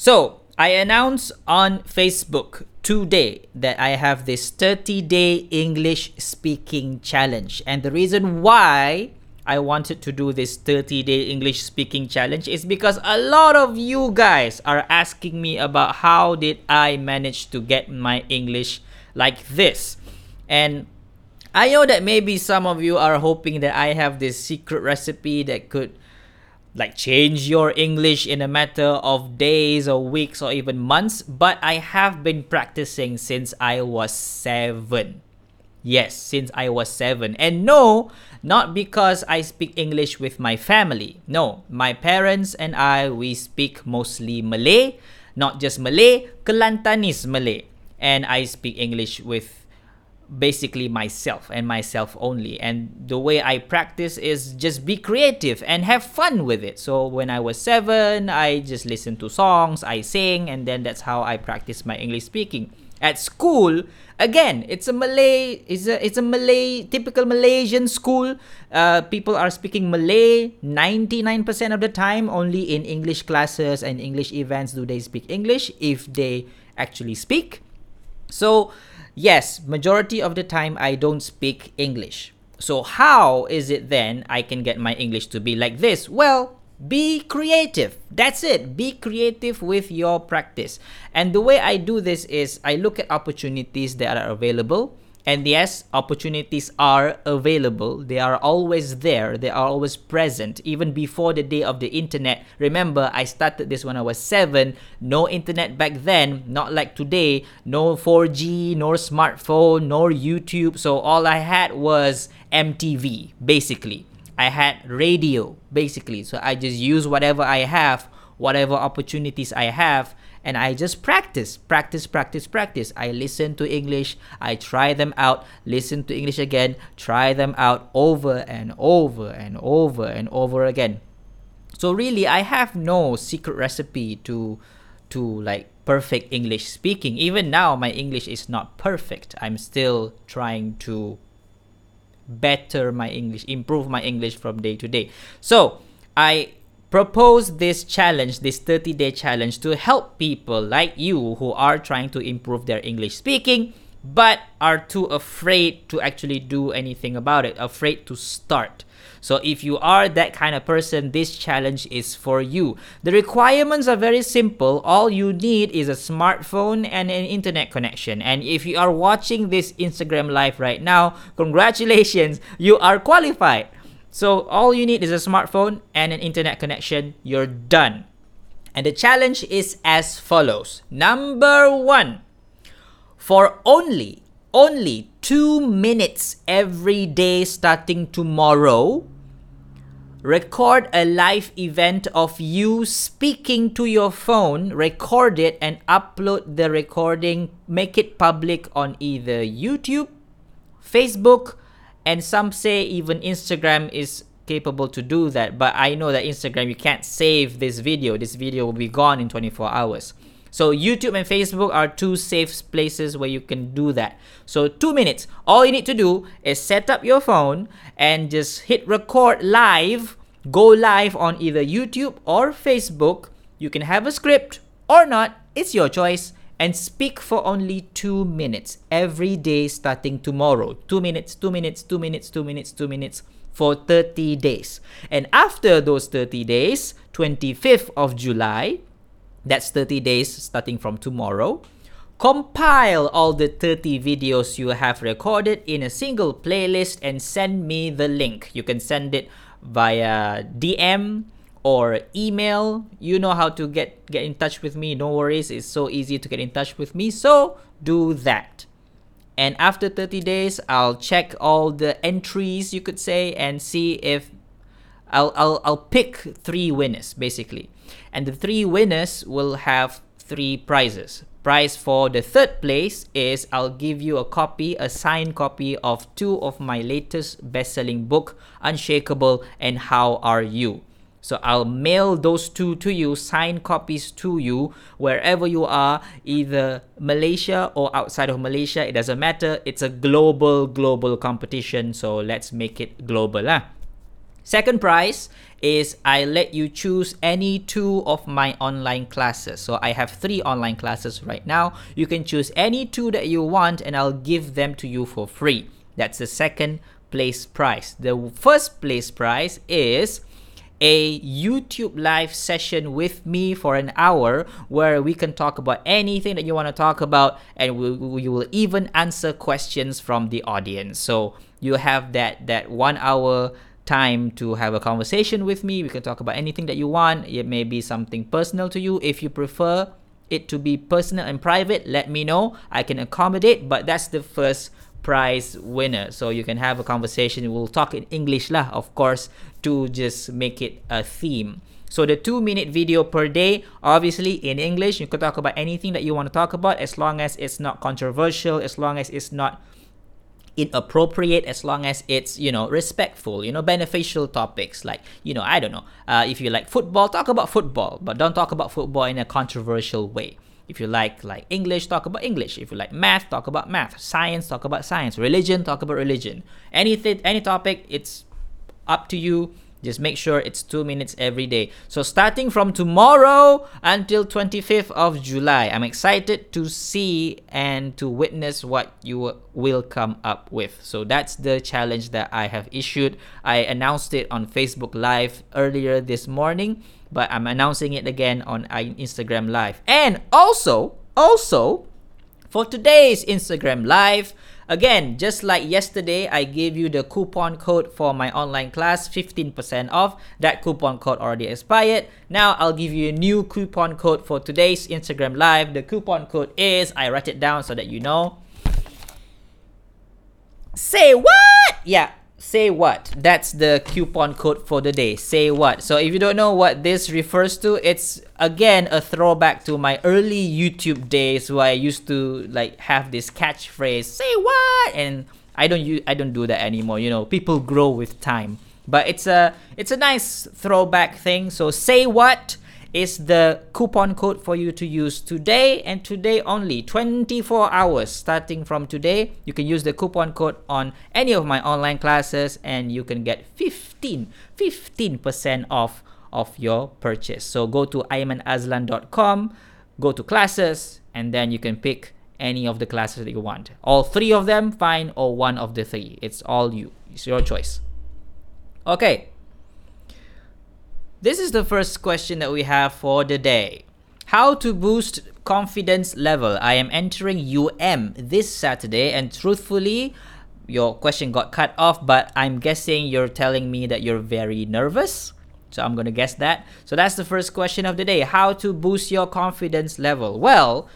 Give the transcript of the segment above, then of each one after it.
So, I announced on Facebook today that I have this 30 day English speaking challenge. And the reason why I wanted to do this 30 day English speaking challenge is because a lot of you guys are asking me about how did I manage to get my English like this. And I know that maybe some of you are hoping that I have this secret recipe that could like change your English in a matter of days or weeks or even months, but I have been practicing since I was 7. Yes, since I was 7. And no, not because I speak English with my family. No, my parents and I we speak mostly Malay, not just Malay, Kelantanese Malay. And I speak English with basically myself and myself only. And the way i practice is just be creative and have fun with it. So when i was 7 i just listen to songs i sing and then that's how i practice my english speaking. At school again it's a malay it's a it's a malay typical malaysian school. Uh, people are speaking malay 99% of the time. Only in english classes and english events do they speak english if they actually speak. So yes, majority of the time I don't speak English. So how is it then I can get my English to be like this? Well, be creative. That's it. Be creative with your practice. And the way I do this is I look at opportunities that are available and yes, opportunities are available. They are always there. They are always present, even before the day of the internet. Remember, I started this when I was seven. No internet back then, not like today. No 4G, nor smartphone, nor YouTube. So all I had was MTV, basically. I had radio, basically. So I just use whatever I have, whatever opportunities I have and I just practice, practice, practice, practice. I listen to English, I try them out, listen to English again, try them out over and over and over and over again. So really, I have no secret recipe to to like perfect English speaking. Even now, my English is not perfect. I'm still trying to better my English, improve my English from day to day. So I propose this challenge, this 30 day challenge, to help people like you who are trying to improve their English speaking but are too afraid to actually do anything about it, afraid to start. So, if you are that kind of person, this challenge is for you. The requirements are very simple. All you need is a smartphone and an internet connection. And if you are watching this Instagram live right now, congratulations, you are qualified. So all you need is a smartphone and an internet connection. You're done. And the challenge is as follows. Number one, for only, only two minutes every day starting tomorrow, record a live event of you speaking to your phone, record it and upload the recording, make it public on either YouTube, Facebook, and some say even Instagram is capable to do that but I know that Instagram you can't save this video. This video will be gone in 24 hours. So YouTube and Facebook are two safe places where you can do that. So 2 minutes. All you need to do is set up your phone and just hit record live. Go live on either YouTube or Facebook. You can have a script or not. It's your choice and speak for only two minutes every day starting tomorrow. Two minutes, two minutes, two minutes, two minutes, two minutes for 30 days. And after those 30 days, 25th of July, that's 30 days starting from tomorrow, compile all the 30 videos you have recorded in a single playlist and send me the link. You can send it via DM or email. You know how to get get in touch with me. No worries. It's so easy to get in touch with me. So do that. And after 30 days i'll check all the entries you could say and see if i'll i'll, I'll pick three winners basically. And the three winners will have three prizes. Prize for the third place is I'll give you a copy, a signed copy of two of my latest best-selling book, Unshakable and How Are You? So I'll mail those two to you, signed copies to you, wherever you are, either Malaysia or outside of Malaysia. It doesn't matter. It's a global, global competition. So let's make it global. Lah. Second prize is I let you choose any two of my online classes. So I have three online classes right now. You can choose any two that you want and I'll give them to you for free. That's the second place prize. The first place prize is a YouTube live session with me for an hour where we can talk about anything that you want to talk about and we, we will even answer questions from the audience. So you have that that one hour time to have a conversation with me. We can talk about anything that you want. It may be something personal to you. If you prefer it to be personal and private, let me know. I can accommodate, but that's the first prize winner. So you can have a conversation. We'll talk in English lah, of course, to just make it a theme. So the two minute video per day, obviously in English, you can talk about anything that you want to talk about as long as it's not controversial, as long as it's not inappropriate as long as it's you know respectful you know beneficial topics like you know i don't know uh, if you like football talk about football but don't talk about football in a controversial way if you like like English, talk about English. If you like math, talk about math. Science, talk about science. Religion, talk about religion. Anything, any topic, it's up to you. Just make sure it's two minutes every day. So starting from tomorrow until 25th of July, I'm excited to see and to witness what you will come up with. So that's the challenge that I have issued. I announced it on Facebook Live earlier this morning but I'm announcing it again on Instagram Live. And also, also, for today's Instagram Live, again, just like yesterday, I gave you the coupon code for my online class, 15% off. That coupon code already expired. Now I'll give you a new coupon code for today's Instagram Live. The coupon code is, I write it down so that you know. Say what? Yeah, say what? That's the coupon code for the day. Say what? So if you don't know what this refers to it's again a throwback to my early youtube days where i used to like have this catchphrase say what? And i don't use i don't do that anymore. You know people grow with time. But it's a it's a nice throwback thing. So say what is the coupon code for you to use today and today only. 24 hours starting from today you can use the coupon code on any of my online classes and you can get 15 15% off of your purchase. So go to aimanazlan.com go to classes and then you can pick any of the classes that you want. All three of them fine or one of the three. It's all you. It's your choice. Okay this is the first question that we have for the day. How to boost confidence level? I am entering UM this Saturday, and truthfully, your question got cut off, but I'm guessing you're telling me that you're very nervous. So I'm gonna guess that. So that's the first question of the day. How to boost your confidence level? Well,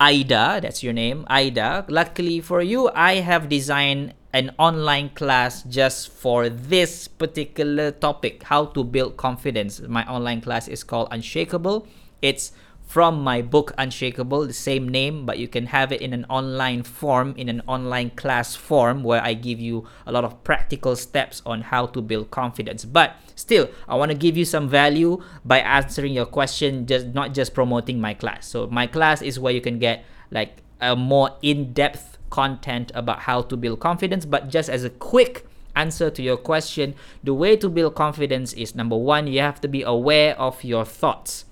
Aida, that's your name, Aida. Luckily for you, I have designed an online class just for this particular topic how to build confidence. My online class is called unshakable. It's from my book unshakable the same name but you can have it in an online form in an online class form where i give you a lot of practical steps on how to build confidence. But still i want to give you some value by answering your question just not just promoting my class. So my class is where you can get like a more in-depth content about how to build confidence. But just as a quick answer to your question, the way to build confidence is number one, you have to be aware of your thoughts.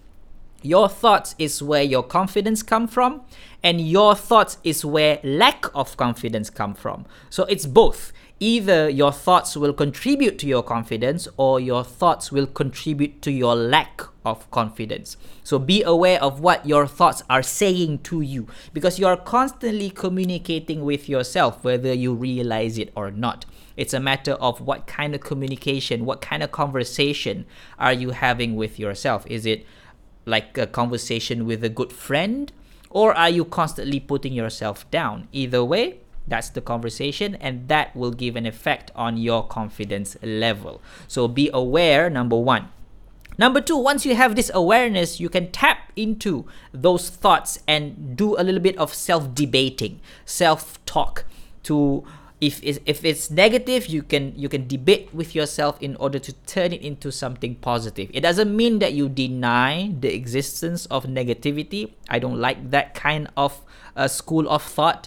Your thoughts is where your confidence come from, and your thoughts is where lack of confidence come from. So it's both either your thoughts will contribute to your confidence or your thoughts will contribute to your lack of confidence. So be aware of what your thoughts are saying to you because you are constantly communicating with yourself, whether you realize it or not. It's a matter of what kind of communication, what kind of conversation are you having with yourself? Is it like a conversation with a good friend? Or are you constantly putting yourself down? Either way, that's the conversation, and that will give an effect on your confidence level. So be aware, number one. Number two, once you have this awareness, you can tap into those thoughts and do a little bit of self debating, self talk to if it's, if it's negative you can you can debate with yourself in order to turn it into something positive it doesn't mean that you deny the existence of negativity i don't like that kind of uh, school of thought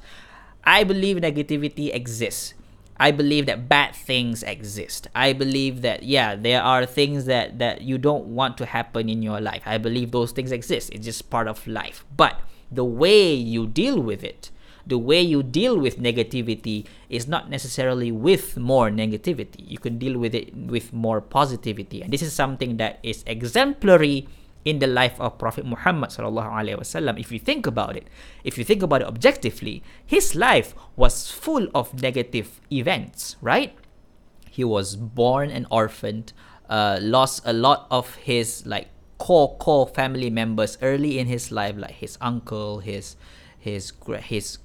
I believe negativity exists. I believe that bad things exist. I believe that yeah, there are things that that you don't want to happen in your life. I believe those things exist. It's just part of life. But the way you deal with it, the way you deal with negativity is not necessarily with more negativity. You can deal with it with more positivity. And this is something that is exemplary in the life of Prophet Muhammad wasallam. If you think about it, if you think about it objectively, his life was full of negative events, right? He was born an orphan, uh, lost a lot of his like core core family members early in his life, like his uncle, his his his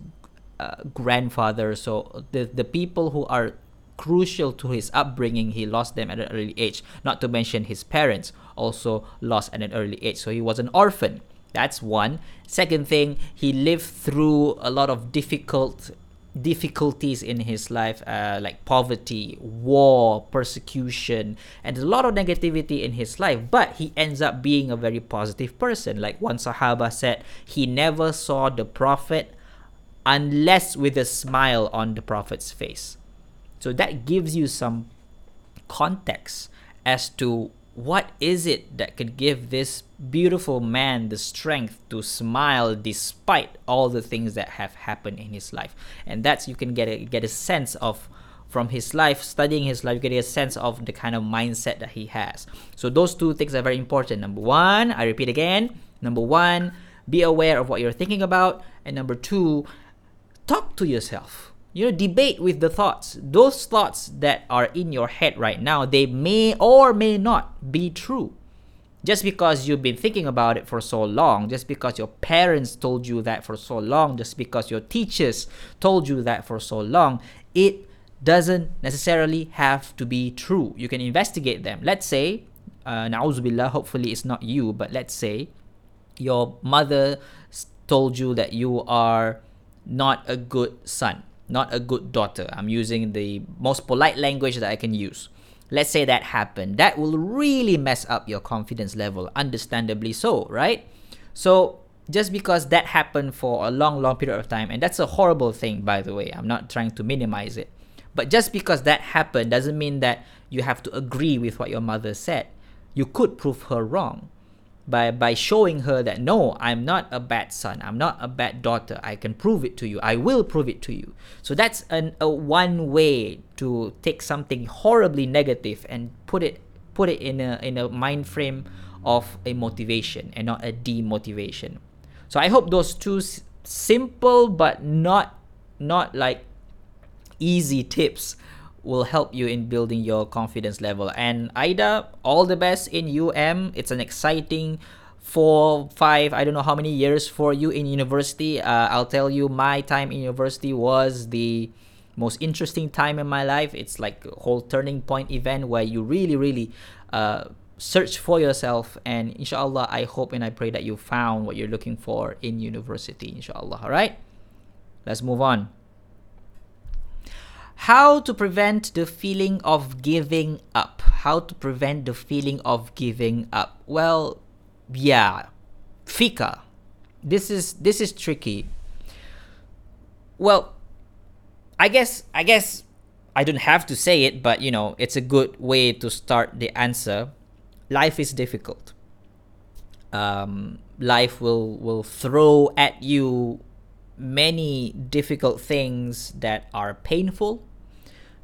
uh, grandfather. So the the people who are crucial to his upbringing, he lost them at an early age. Not to mention his parents also lost at an early age. So he was an orphan. That's one. Second thing, he lived through a lot of difficult difficulties in his life, uh, like poverty, war, persecution, and a lot of negativity in his life. But he ends up being a very positive person. Like one Sahaba said, he never saw the Prophet unless with a smile on the Prophet's face. So that gives you some context as to what is it that could give this beautiful man the strength to smile despite all the things that have happened in his life? And that's you can get a get a sense of from his life studying his life getting a sense of the kind of mindset that he has. So those two things are very important. Number one i repeat again number one be aware of what you're thinking about. And number two talk to yourself you know debate with the thoughts. Those thoughts that are in your head right now they may or may not be true. Just because you've been thinking about it for so long just because your parents told you that for so long just because your teachers told you that for so long it doesn't necessarily have to be true. You can investigate them. Let's say uh, na'uzubillah hopefully it's not you but let's say your mother told you that you are not a good son not a good daughter. I'm using the most polite language that I can use. Let's say that happened. That will really mess up your confidence level, understandably so, right? So, just because that happened for a long, long period of time, and that's a horrible thing, by the way, I'm not trying to minimize it. But just because that happened doesn't mean that you have to agree with what your mother said. You could prove her wrong by by showing her that no i'm not a bad son i'm not a bad daughter i can prove it to you i will prove it to you. So that's an a one way to take something horribly negative and put it put it in a in a mind frame of a motivation and not a demotivation. So i hope those two s- simple but not not like easy tips will help you in building your confidence level. And Ida, all the best in UM. It's an exciting four, five, I don't know how many years for you in university. Uh, I'll tell you, my time in university was the most interesting time in my life. It's like a whole turning point event where you really, really uh, search for yourself. And inshallah, I hope and I pray that you found what you're looking for in university. Inshallah. All right. Let's move on. How to prevent the feeling of giving up. How to prevent the feeling of giving up. Well, yeah. Fika. This is this is tricky. Well, I guess I guess I don't have to say it, but you know, it's a good way to start the answer. Life is difficult. Um, life will will throw at you many difficult things that are painful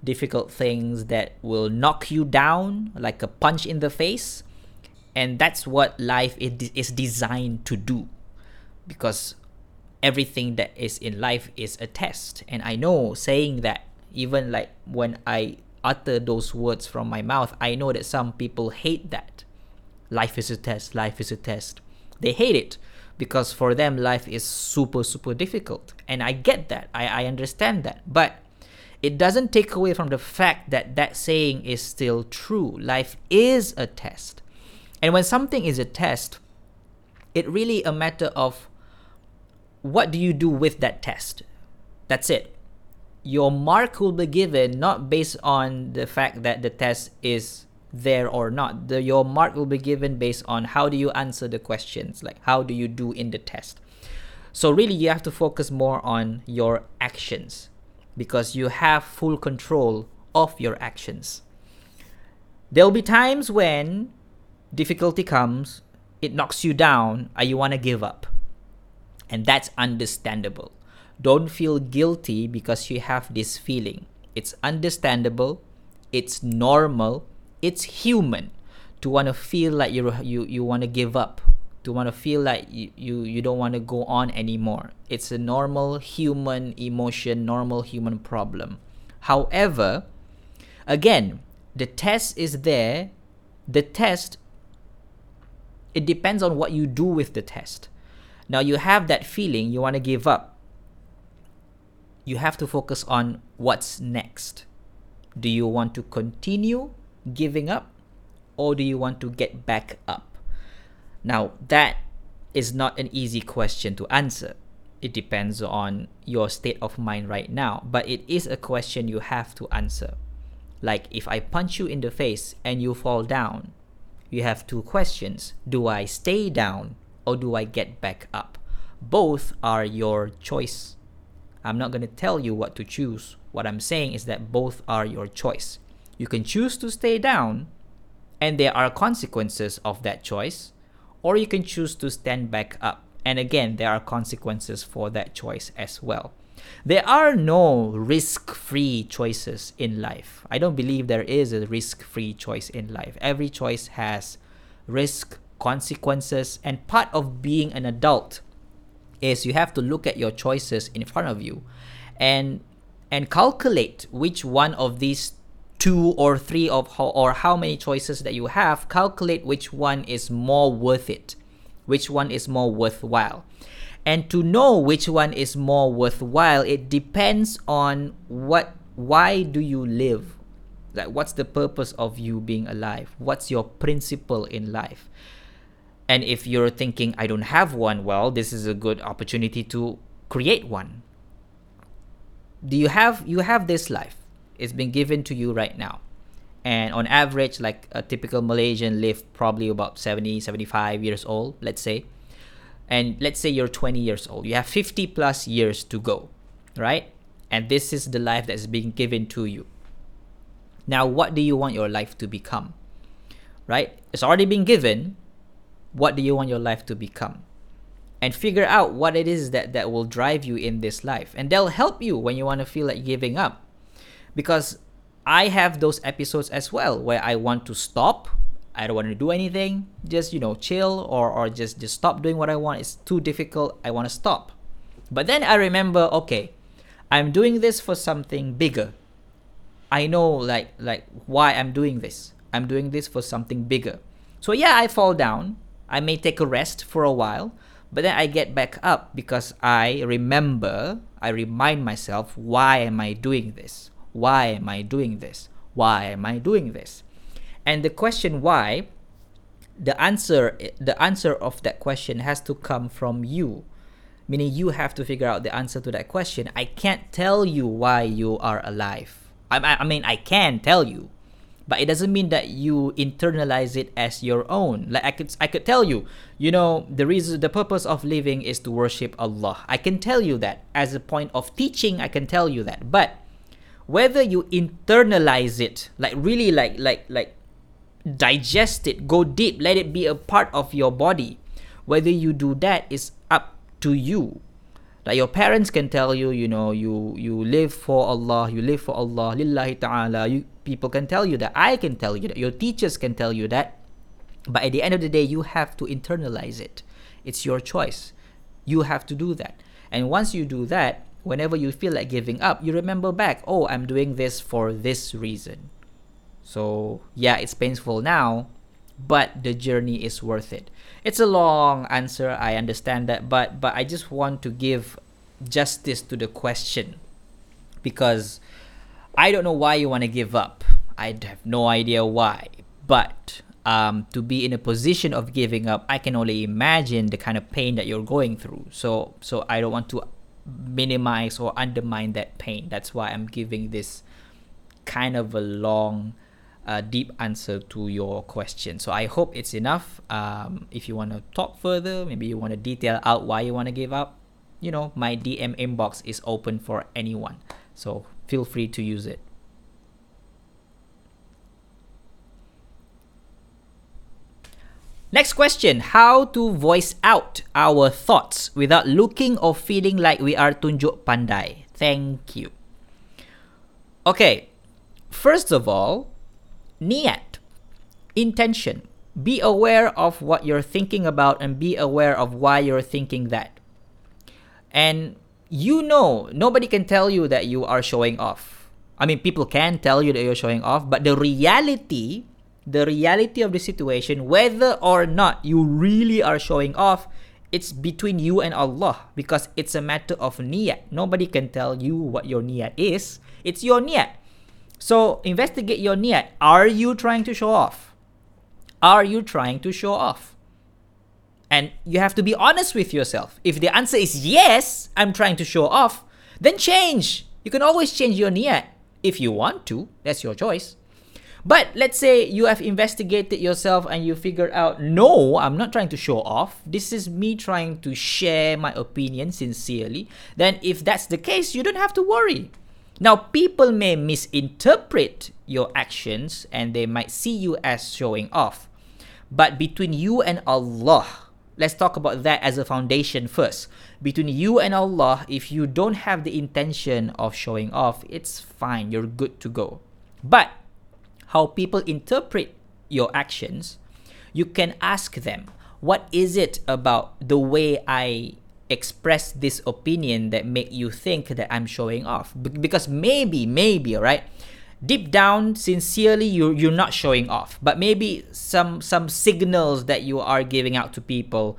difficult things that will knock you down like a punch in the face. And that's what life is designed to do. Because everything that is in life is a test. And I know saying that, even like when I utter those words from my mouth, I know that some people hate that. Life is a test, life is a test. They hate it because for them life is super super difficult and i get that i, I understand that but it doesn't take away from the fact that that saying is still true. Life is a test. And when something is a test, it really a matter of what do you do with that test? That's it. Your mark will be given not based on the fact that the test is there or not. The, your mark will be given based on how do you answer the questions, like how do you do in the test. So really you have to focus more on your actions because you have full control of your actions. There'll be times when difficulty comes, it knocks you down, and you want to give up. And that's understandable. Don't feel guilty because you have this feeling. It's understandable, it's normal, it's human to want to feel like you you you want to give up, to want to feel like you, you you don't want to go on anymore. It's a normal human emotion, normal human problem. However, again, the test is there. The test it depends on what you do with the test. Now you have that feeling you want to give up. You have to focus on what's next. Do you want to continue giving up or do you want to get back up? Now, that is not an easy question to answer. It depends on your state of mind right now, but it is a question you have to answer. Like if I punch you in the face and you fall down, you have two questions Do I stay down or do I get back up? Both are your choice. I'm not going to tell you what to choose. What I'm saying is that both are your choice. You can choose to stay down, and there are consequences of that choice, or you can choose to stand back up. And again, there are consequences for that choice as well. There are no risk free choices in life. I don't believe there is a risk free choice in life. Every choice has risk, consequences, and part of being an adult is you have to look at your choices in front of you and and calculate which one of these two or three of how, or how many choices that you have calculate which one is more worth it which one is more worthwhile. And to know which one is more worthwhile it depends on what why do you live? Like what's the purpose of you being alive? What's your principle in life? And if you're thinking i don't have one well this is a good opportunity to create one. Do you have you have this life it's been given to you right now. And on average like a typical malaysian live probably about 70 75 years old let's say. And let's say you're 20 years old. You have 50 plus years to go right? And this is the life that's being given to you. Now what do you want your life to become right? It's already been given. What do you want your life to become? And figure out what it is that that will drive you in this life. And they'll help you when you want to feel like giving up because i have those episodes as well where i want to stop I don't want to do anything, just you know, chill or or just just stop doing what I want. It's too difficult. I want to stop. But then I remember, okay, I'm doing this for something bigger. I know like like why I'm doing this. I'm doing this for something bigger. So yeah, I fall down. I may take a rest for a while, but then I get back up because I remember, I remind myself, why am I doing this? Why am I doing this? Why am I doing this? and the question why the answer the answer of that question has to come from you. Meaning you have to figure out the answer to that question. I can't tell you why you are alive. I, I mean i can tell you but it doesn't mean that you internalize it as your own. Like i could i could tell you you know the reason the purpose of living is to worship allah. I can tell you that. As a point of teaching i can tell you that. But whether you internalize it like really like like like digest it, go deep, let it be a part of your body. Whether you do that is up to you. Like your parents can tell you, you know, you you live for Allah, you live for Allah, lillahi ta'ala. You, people can tell you that. I can tell you that. Your teachers can tell you that. But at the end of the day, you have to internalize it. It's your choice. You have to do that. And once you do that, whenever you feel like giving up, you remember back, oh, I'm doing this for this reason. So, yeah, it's painful now, but the journey is worth it. It's a long answer, I understand that, but but I just want to give justice to the question because I don't know why you want to give up. I have no idea why. But um, to be in a position of giving up, I can only imagine the kind of pain that you're going through. So so I don't want to minimize or undermine that pain. That's why I'm giving this kind of a long a deep answer to your question. So I hope it's enough. Um, if you want to talk further, maybe you want to detail out why you want to give up, you know, my DM inbox is open for anyone. So feel free to use it. Next question How to voice out our thoughts without looking or feeling like we are tunjuk pandai? Thank you. Okay, first of all, niat, intention. Be aware of what you're thinking about and be aware of why you're thinking that. And you know, nobody can tell you that you are showing off. I mean, people can tell you that you're showing off, but the reality the reality of the situation, whether or not you really are showing off, it's between you and Allah because it's a matter of niyat. Nobody can tell you what your niyat is. It's your niyat. So investigate your niyat. Are you trying to show off? Are you trying to show off? And you have to be honest with yourself. If the answer is yes, I'm trying to show off, then change. You can always change your niyat if you want to. That's your choice. But let's say you have investigated yourself and you figure out, no, I'm not trying to show off. This is me trying to share my opinion sincerely. Then, if that's the case, you don't have to worry. Now, people may misinterpret your actions and they might see you as showing off. But between you and Allah, let's talk about that as a foundation first. Between you and Allah, if you don't have the intention of showing off, it's fine, you're good to go. But how people interpret your actions, you can ask them, what is it about the way I express this opinion that make you think that I'm showing off? because maybe, maybe, right? Deep down, sincerely, you you're not showing off, but maybe some some signals that you are giving out to people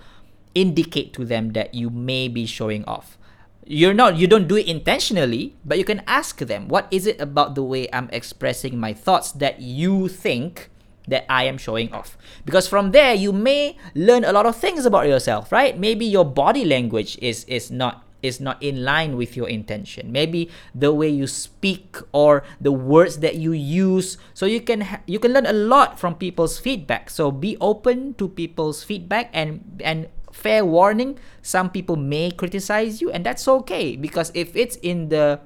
indicate to them that you may be showing off you're not you don't do it intentionally but you can ask them what is it about the way i'm expressing my thoughts that you think that i am showing off? Because from there you may learn a lot of things about yourself right? Maybe your body language is is not is not in line with your intention. Maybe the way you speak or the words that you use. So you can ha- you can learn a lot from people's feedback. So be open to people's feedback and and fair warning. Some people may criticize you and that's okay because if it's in the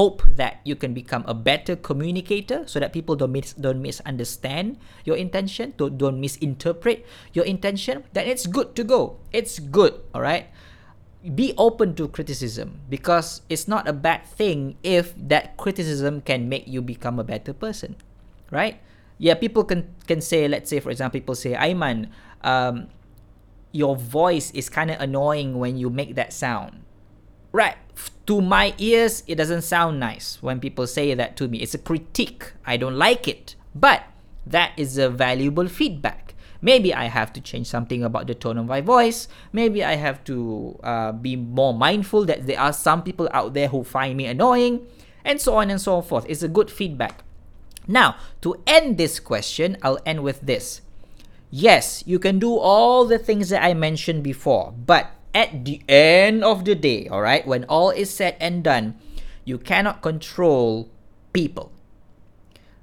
hope that you can become a better communicator so that people don't mis- don't misunderstand your intention don't, don't misinterpret your intention then it's good to go. It's good all right be open to criticism because it's not a bad thing if that criticism can make you become a better person right? Yeah people can can say let's say for example people say Aiman um, your voice is kind of annoying when you make that sound. Right. To my ears, it doesn't sound nice when people say that to me. It's a critique. I don't like it. But that is a valuable feedback. Maybe I have to change something about the tone of my voice. Maybe I have to uh, be more mindful that there are some people out there who find me annoying, and so on and so forth. It's a good feedback. Now, to end this question, I'll end with this. Yes, you can do all the things that I mentioned before, but at the end of the day, all right, when all is said and done, you cannot control people.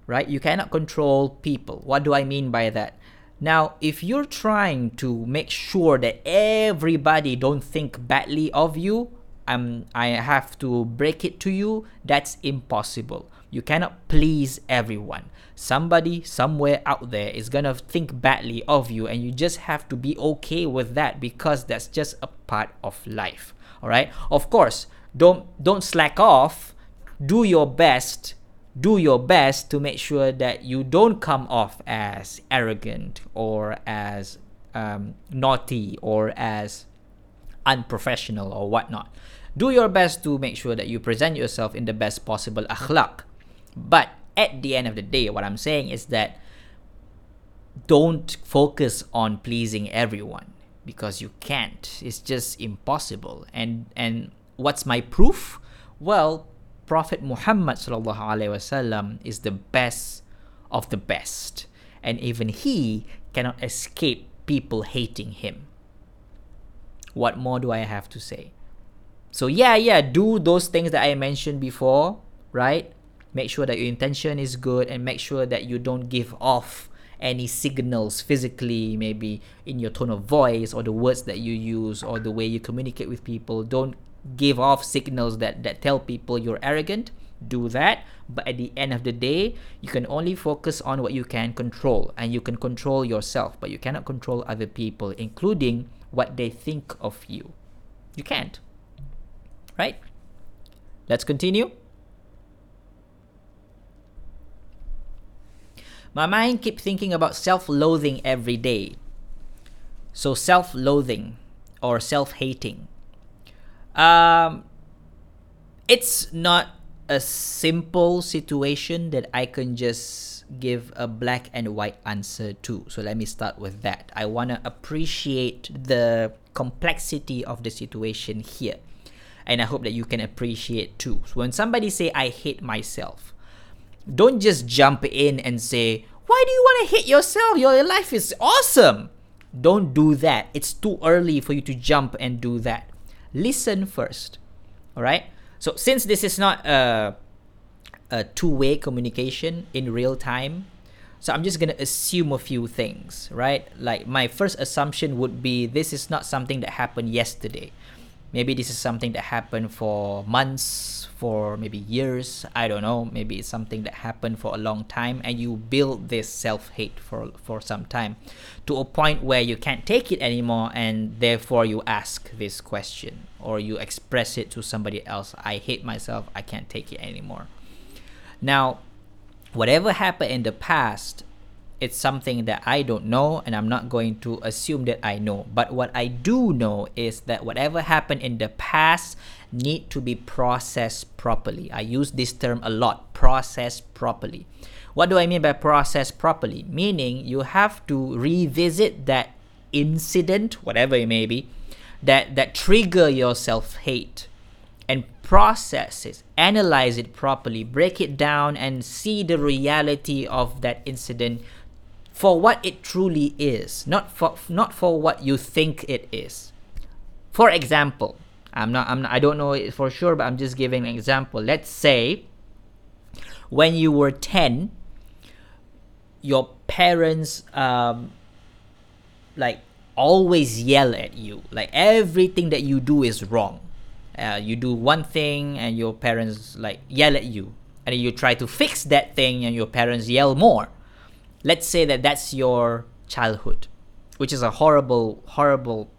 Right? You cannot control people. What do I mean by that? Now, if you're trying to make sure that everybody don't think badly of you, um, I have to break it to you, that's impossible. You cannot please everyone. Somebody somewhere out there is gonna think badly of you and you just have to be okay with that because that's just a part of life. All right of course don't don't slack off. Do your best. Do your best to make sure that you don't come off as arrogant or as um, naughty or as unprofessional or whatnot. Do your best to make sure that you present yourself in the best possible akhlaq but at the end of the day, what I'm saying is that don't focus on pleasing everyone because you can't. It's just impossible. And and what's my proof? Well, Prophet Muhammad sallallahu alaihi wasallam is the best of the best, and even he cannot escape people hating him. What more do I have to say? So yeah, yeah, do those things that I mentioned before, right? Make sure that your intention is good and make sure that you don't give off any signals physically maybe in your tone of voice or the words that you use or the way you communicate with people don't give off signals that that tell people you're arrogant do that. But at the end of the day, you can only focus on what you can control, and you can control yourself, but you cannot control other people, including what they think of you. You can't. Right? Let's continue. My mind keep thinking about self-loathing every day. So self-loathing or self-hating. Um, it's not a simple situation that I can just give a black and white answer to. So let me start with that. I want to appreciate the complexity of the situation here. And I hope that you can appreciate too. So when somebody say I hate myself, don't just jump in and say, "Why do you want to hit yourself? Your life is awesome." Don't do that. It's too early for you to jump and do that. Listen first. All right? So since this is not a, a two-way communication in real time, so I'm just gonna assume a few things, right? Like my first assumption would be this is not something that happened yesterday. Maybe this is something that happened for months, for maybe years. I don't know. Maybe it's something that happened for a long time, and you build this self-hate for for some time, to a point where you can't take it anymore, and therefore you ask this question or you express it to somebody else. I hate myself. I can't take it anymore. Now, whatever happened in the past, it's something that I don't know and I'm not going to assume that I know. But what I do know is that whatever happened in the past need to be processed properly. I use this term a lot, processed properly. What do I mean by process properly? Meaning you have to revisit that incident, whatever it may be, that that trigger your self-hate and process it, analyze it properly, break it down and see the reality of that incident for what it truly is, not for not for what you think it is. For example, I'm not I'm not, I don't know it for sure, but I'm just giving an example. Let's say when you were 10, your parents um, like always yell at you. Like everything that you do is wrong. Uh, you do one thing and your parents like yell at you, and you try to fix that thing and your parents yell more. Let's say that that's your childhood, which is a horrible, horrible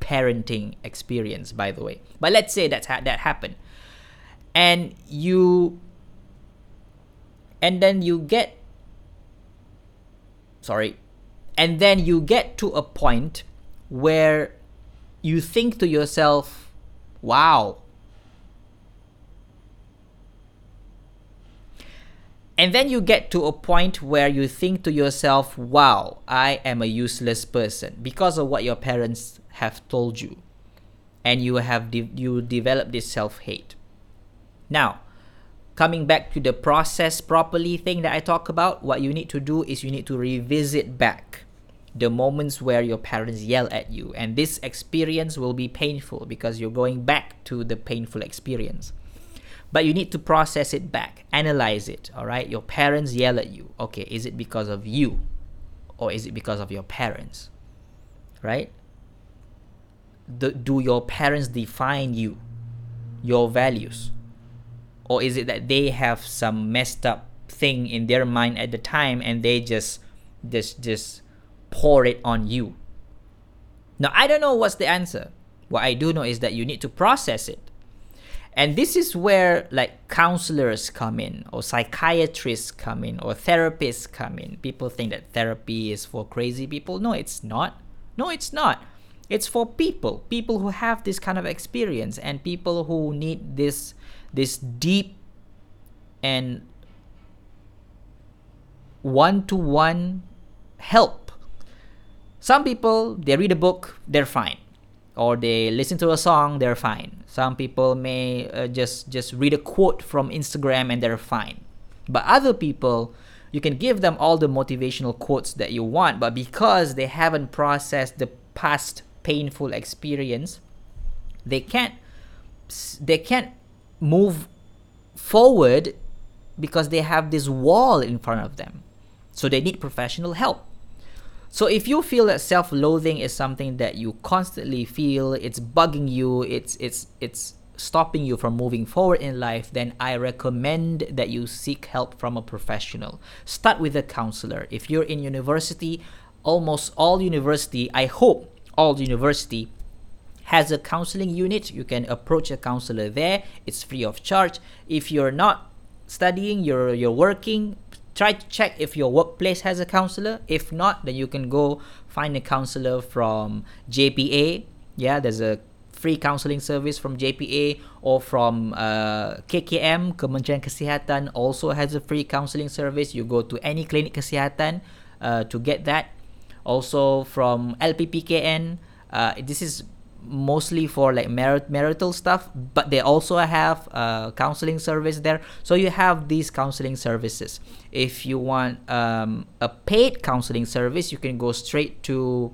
parenting experience, by the way. But let's say that's ha- that happened, and you, and then you get. Sorry, and then you get to a point where you think to yourself, wow. And then you get to a point where you think to yourself, wow, I am a useless person because of what your parents have told you. And you have de- you develop this self-hate. Now, coming back to the process properly thing that I talk about, what you need to do is you need to revisit back the moments where your parents yell at you. And this experience will be painful because you're going back to the painful experience. But you need to process it back, analyze it, all right? Your parents yell at you. Okay, is it because of you or is it because of your parents? Right? The, do your parents define you, your values? Or is it that they have some messed up thing in their mind at the time and they just just just pour it on you. Now, I don't know what's the answer. What I do know is that you need to process it. And this is where like counselors come in, or psychiatrists come in, or therapists come in. People think that therapy is for crazy people. No, it's not. No, it's not. It's for people, people who have this kind of experience and people who need this this deep and one-to-one help some people, they read a book, they're fine. Or they listen to a song, they're fine. Some people may uh, just just read a quote from Instagram and they're fine. But other people, you can give them all the motivational quotes that you want, but because they haven't processed the past painful experience, they can't they can't move forward because they have this wall in front of them. So they need professional help. So if you feel that self-loathing is something that you constantly feel, it's bugging you, it's it's it's stopping you from moving forward in life, then I recommend that you seek help from a professional. Start with a counselor. If you're in university, almost all university, I hope all university has a counseling unit. You can approach a counselor there. It's free of charge. If you're not studying, you're you're working, try to check if your workplace has a counselor. If not, then you can go find a counselor from JPA. Yeah, there's a free counseling service from JPA or from uh, KKM, Kementerian Kesihatan also has a free counseling service. You go to any clinic kesihatan uh, to get that. Also from LPPKN, uh, this is mostly for like marit- marital stuff but they also have a counseling service there. So you have these counseling services. If you want um, a paid counseling service you can go straight to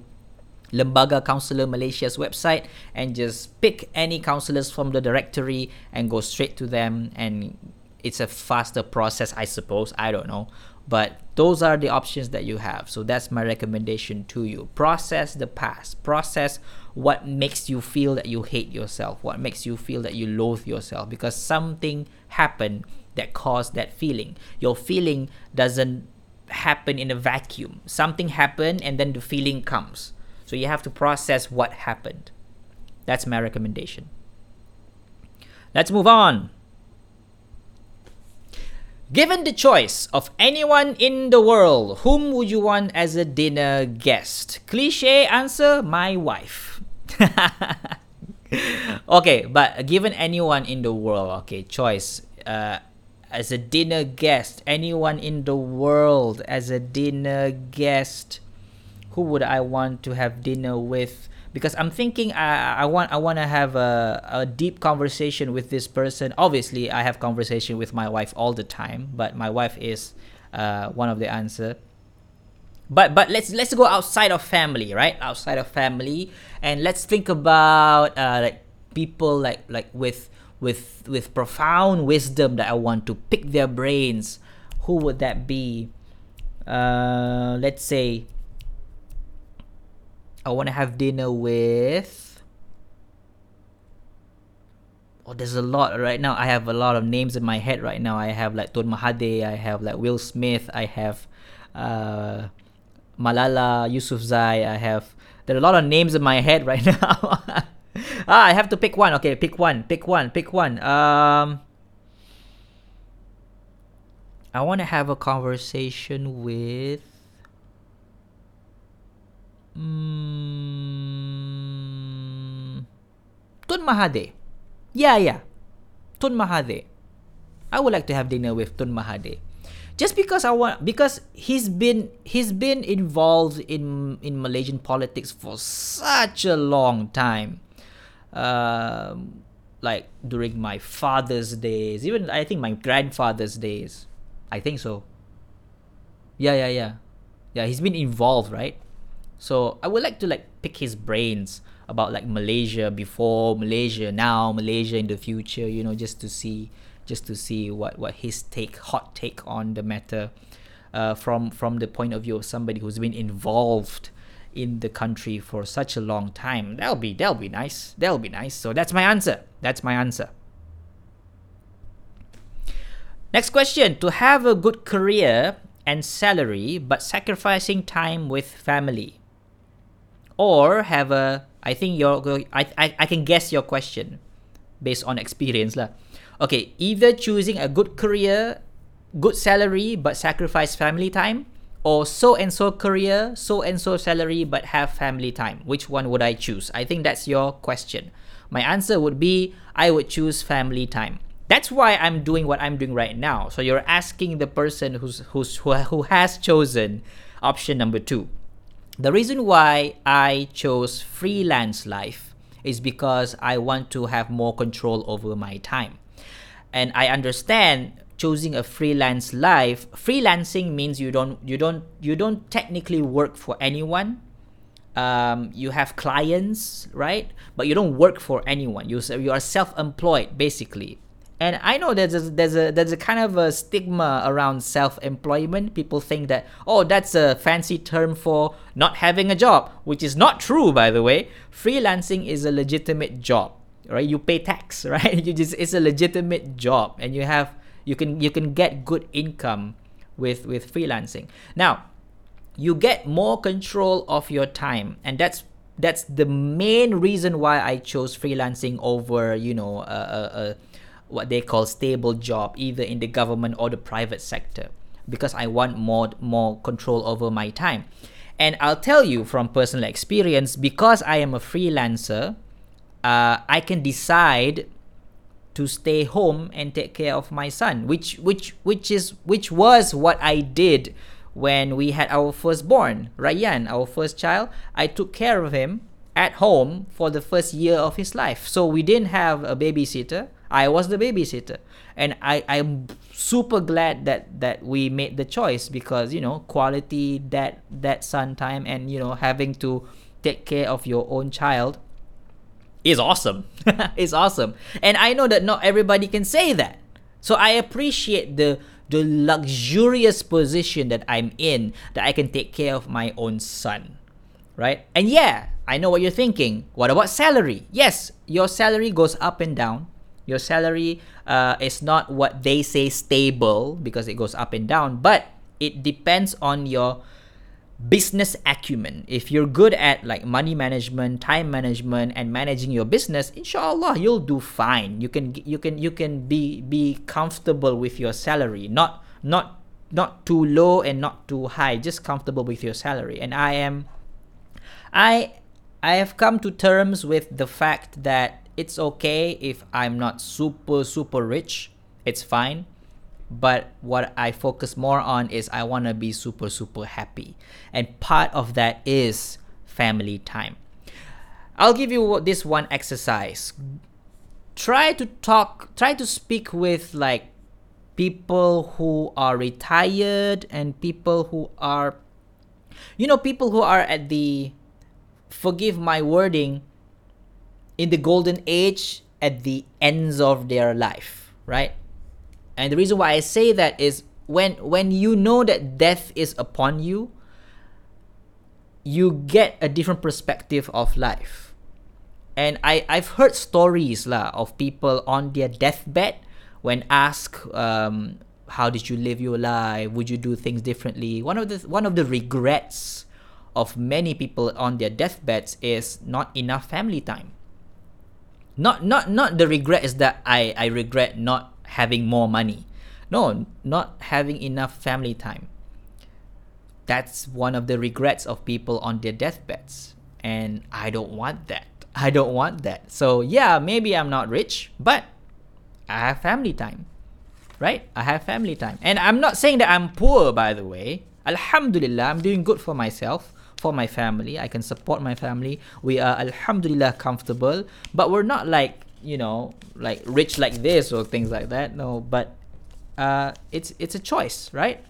Lembaga Kaunselor Malaysia's website and just pick any counselors from the directory and go straight to them. And it's a faster process I suppose. I don't know. But those are the options that you have. So that's my recommendation to you. Process the past. Process what makes you feel that you hate yourself what makes you feel that you loathe yourself because something happened that caused that feeling. Your feeling doesn't happen in a vacuum. Something happened and then the feeling comes. So you have to process what happened. That's my recommendation. Let's move on. Given the choice of anyone in the world, whom would you want as a dinner guest? Cliche answer my wife. okay, but given anyone in the world, okay, choice. Uh, as a dinner guest, anyone in the world as a dinner guest, who would I want to have dinner with? because I'm thinking I, I want I want to have a, a deep conversation with this person. Obviously, I have conversation with my wife all the time, but my wife is uh, one of the answer. But but let's let's go outside of family, right? Outside of family, and let's think about uh, like people like like with with with profound wisdom that I want to pick their brains. Who would that be? Uh, let's say I want to have dinner with. Oh, there's a lot right now. I have a lot of names in my head right now. I have like Tun Mahathir. I have like Will Smith. I have uh, Malala Yousafzai. I have. There are a lot of names in my head right now. ah, I have to pick one. Okay, pick one. Pick one. Pick one. Um. I want to have a conversation with Mm, Tun Mahathir. Yeah, yeah. Tun Mahathir. I would like to have dinner with Tun Mahathir. Just because I want because he's been he's been involved in in Malaysian politics for such a long time. Um, like during my father's days, even I think my grandfather's days. I think so. Yeah, yeah, yeah. Yeah, he's been involved, right? So I would like to like pick his brains about like Malaysia before Malaysia now Malaysia in the future you know just to see just to see what what his take hot take on the matter uh, from from the point of view of somebody who's been involved in the country for such a long time. That'll be that'll be nice. That'll be nice. So that's my answer. That's my answer. Next question. To have a good career and salary but sacrificing time with family. Or have a I think your I, I, I can guess your question based on experience lah. Okay, either choosing a good career, good salary but sacrifice family time or so and so career, so and so salary but have family time. Which one would I choose? I think that's your question. My answer would be I would choose family time. That's why I'm doing what I'm doing right now. So you're asking the person who's who's who, who has chosen option number 2. The reason why I chose freelance life is because I want to have more control over my time. And I understand choosing a freelance life, freelancing means you don't you don't you don't technically work for anyone. Um, you have clients, right? But you don't work for anyone. You you are self-employed basically. And I know there's a, there's a there's a kind of a stigma around self-employment. People think that oh that's a fancy term for not having a job, which is not true by the way. Freelancing is a legitimate job. Right? You pay tax, right? You just it's a legitimate job, and you have you can you can get good income with with freelancing. Now, you get more control of your time, and that's that's the main reason why I chose freelancing over you know a, a, a what they call stable job either in the government or the private sector because I want more more control over my time. And I'll tell you from personal experience because I am a freelancer, uh, I can decide to stay home and take care of my son, which which which is which was what I did when we had our firstborn, Ryan, our first child. I took care of him at home for the first year of his life. So we didn't have a babysitter. I was the babysitter. And I, I'm super glad that that we made the choice because, you know, quality that that son time and you know having to take care of your own child is awesome. it's awesome. And I know that not everybody can say that. So I appreciate the the luxurious position that I'm in that I can take care of my own son. Right? And yeah, I know what you're thinking. What about salary? Yes, your salary goes up and down. Your salary uh, is not what they say stable because it goes up and down, but it depends on your business acumen. If you're good at like money management, time management, and managing your business, inshallah, you'll do fine. You can you can you can be be comfortable with your salary, not not not too low and not too high, just comfortable with your salary. And I am, I I have come to terms with the fact that it's okay if I'm not super super rich. It's fine but what I focus more on is I want to be super super happy. And part of that is family time. I'll give you this one exercise. Try to talk try to speak with like people who are retired and people who are you know people who are at the forgive my wording in the golden age at the ends of their life right and the reason why I say that is when when you know that death is upon you, you get a different perspective of life. And I, I've heard stories lah, of people on their deathbed when asked um, how did you live your life? Would you do things differently? One of the one of the regrets of many people on their deathbeds is not enough family time. Not not not the regret is that I, I regret not having more money. No, not having enough family time. That's one of the regrets of people on their deathbeds. And I don't want that. I don't want that. So, yeah, maybe I'm not rich, but I have family time. Right? I have family time. And I'm not saying that I'm poor, by the way. Alhamdulillah, I'm doing good for myself, for my family. I can support my family. We are, Alhamdulillah, comfortable. But we're not like you know like rich like this or things like that no but uh, it's it's a choice right?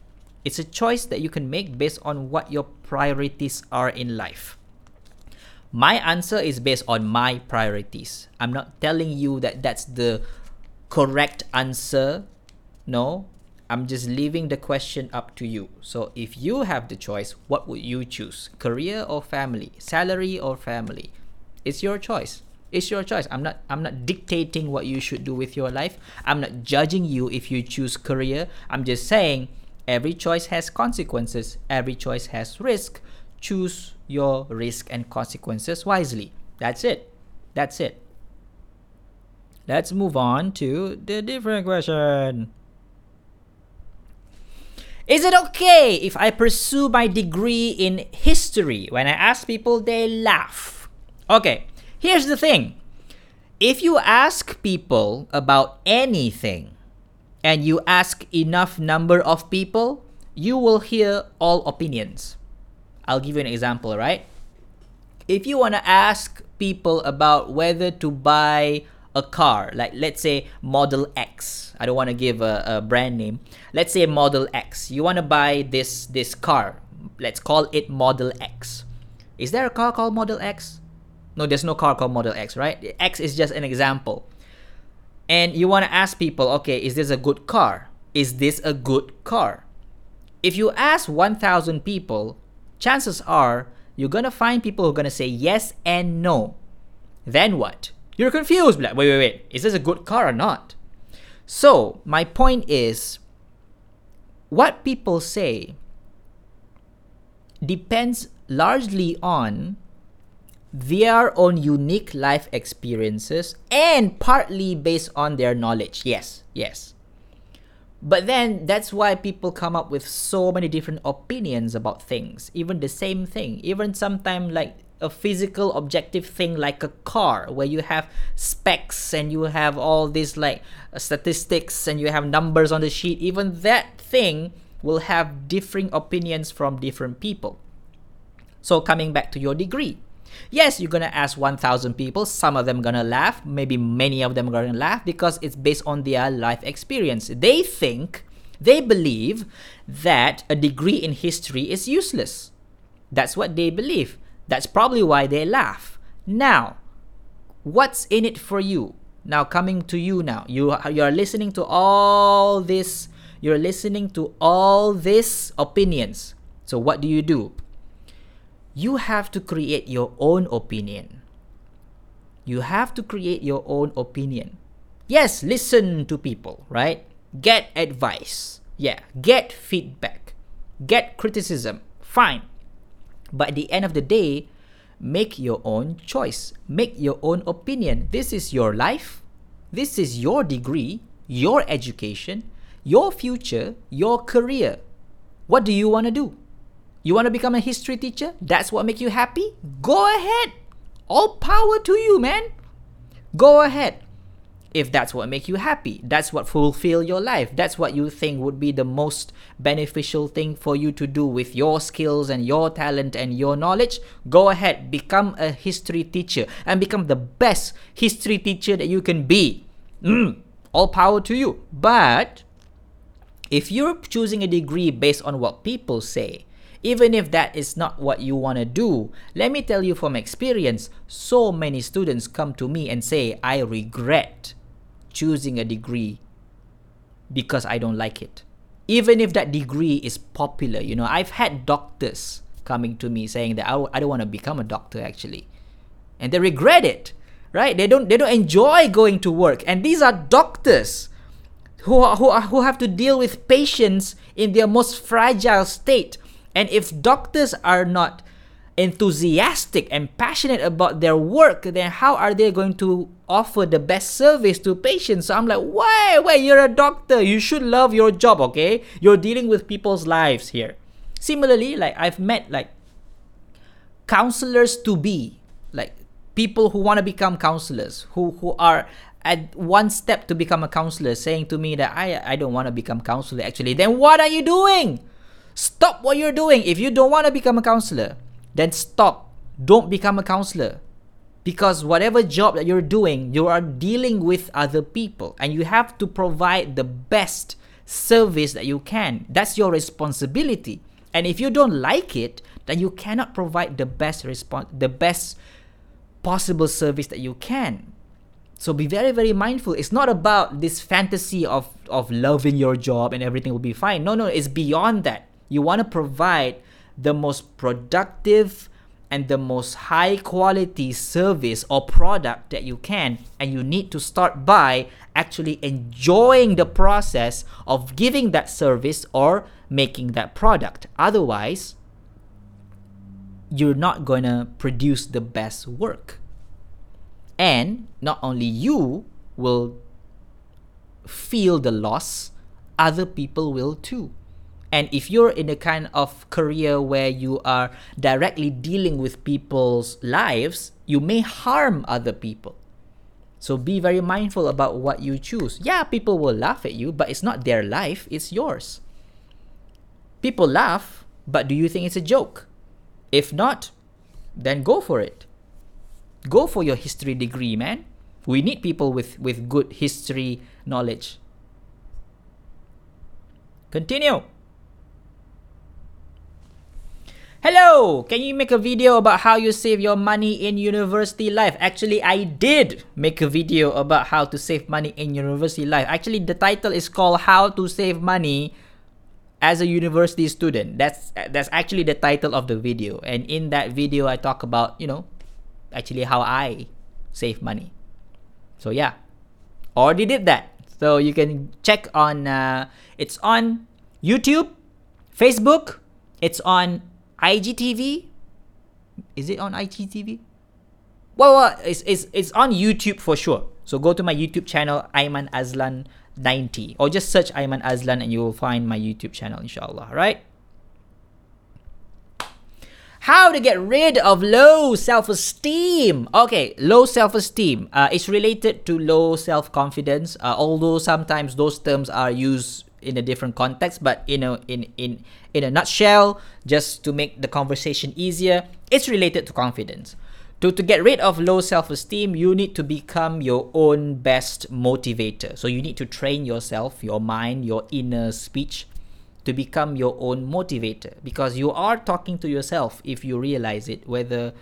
It's a choice that you can make based on what your priorities are in life. My answer is based on my priorities. I'm not telling you that that's the correct answer no. I'm just leaving the question up to you. So if you have the choice what would you choose? Career or family? Salary or family? It's your choice it's your choice. I'm not I'm not dictating what you should do with your life. I'm not judging you if you choose career. I'm just saying every choice has consequences. Every choice has risk. Choose your risk and consequences wisely. That's it. That's it. Let's move on to the different question. Is it okay if I pursue my degree in history? When I ask people, they laugh. Okay, Here's the thing if you ask people about anything and you ask enough number of people, you will hear all opinions. I'll give you an example, right? If you want to ask people about whether to buy a car, like let's say Model X, I don't want to give a, a brand name. Let's say Model X. You want to buy this this car. Let's call it Model X. Is there a car called Model X? No, there's no car called Model X, right? X is just an example. And you want to ask people, okay, is this a good car? Is this a good car? If you ask 1,000 people, chances are you're going to find people who are going to say yes and no. Then what? You're confused. Like, wait, wait, wait. Is this a good car or not? So, my point is what people say depends largely on their own unique life experiences and partly based on their knowledge. Yes, yes. But then that's why people come up with so many different opinions about things, even the same thing, even sometimes like a physical objective thing like a car where you have specs and you have all these like uh, statistics and you have numbers on the sheet. Even that thing will have differing opinions from different people. So coming back to your degree yes you're gonna ask 1000 people some of them gonna laugh maybe many of them gonna laugh because it's based on their life experience they think they believe that a degree in history is useless that's what they believe that's probably why they laugh. Now, what's in it for you? Now coming to you now. You you are listening to all this you're listening to all these opinions. So what do you do? You have to create your own opinion. You have to create your own opinion. Yes, listen to people, right? Get advice. Yeah, get feedback. Get criticism. Fine. But at the end of the day, make your own choice, make your own opinion. This is your life, this is your degree, your education, your future, your career. What do you want to do? You want to become a history teacher? That's what make you happy? Go ahead. All power to you, man. Go ahead if that's what make you happy that's what fulfill your life that's what you think would be the most beneficial thing for you to do with your skills and your talent and your knowledge go ahead become a history teacher and become the best history teacher that you can be mm, all power to you but if you're choosing a degree based on what people say even if that is not what you want to do, let me tell you from experience, so many students come to me and say, I regret choosing a degree because I don't like it. Even if that degree is popular, you know, I've had doctors coming to me saying that I don't want to become a doctor actually. And they regret it, right? They don't they don't enjoy going to work. And these are doctors who are, who are, who have to deal with patients in their most fragile state. And if doctors are not enthusiastic and passionate about their work, then how are they going to offer the best service to patients? So I'm like, why? Why? You're a doctor. You should love your job, okay? You're dealing with people's lives here. Similarly, like I've met like counselors to be, like people who want to become counselors, who who are at one step to become a counselor, saying to me that I I don't want to become counselor actually. Then what are you doing? Stop what you're doing if you don't want to become a counselor then stop. Don't become a counselor. Because whatever job that you're doing, you are dealing with other people and you have to provide the best service that you can. That's your responsibility. And if you don't like it, then you cannot provide the best response the best possible service that you can. So be very, very mindful. It's not about this fantasy of, of loving your job and everything will be fine. No, no, it's beyond that. You want to provide the most productive and the most high quality service or product that you can and you need to start by actually enjoying the process of giving that service or making that product. Otherwise you're not going to produce the best work. And not only you will feel the loss other people will too and if you're in a kind of career where you are directly dealing with people's lives, you may harm other people. So be very mindful about what you choose. Yeah, people will laugh at you, but it's not their life, it's yours. People laugh, but do you think it's a joke? If not, then go for it. Go for your history degree, man. We need people with, with good history knowledge. Continue. Hello! Can you make a video about how you save your money in university life? Actually, I did make a video about how to save money in university life. Actually, the title is called How to Save Money as a University Student. That's that's actually the title of the video. And in that video, I talk about, you know, actually how I save money. So yeah, already did that. So you can check on. Uh, it's on YouTube, Facebook. It's on IGTV. Is it on IGTV? Well, well it's, it's, it's on YouTube for sure. So go to my YouTube channel, Aiman Azlan 90, or just search Aiman Azlan and you will find my YouTube channel, inshallah. Right? How to get rid of low self esteem. Okay, low self esteem uh, is related to low self confidence, uh, although sometimes those terms are used in a different context, but in a, in, in, in a nutshell, just to make the conversation easier, it's related to confidence. To, to get rid of low self esteem, you need to become your own best motivator. So you need to train yourself, your mind, your inner speech to become your own motivator because you are talking to yourself if you realize it whether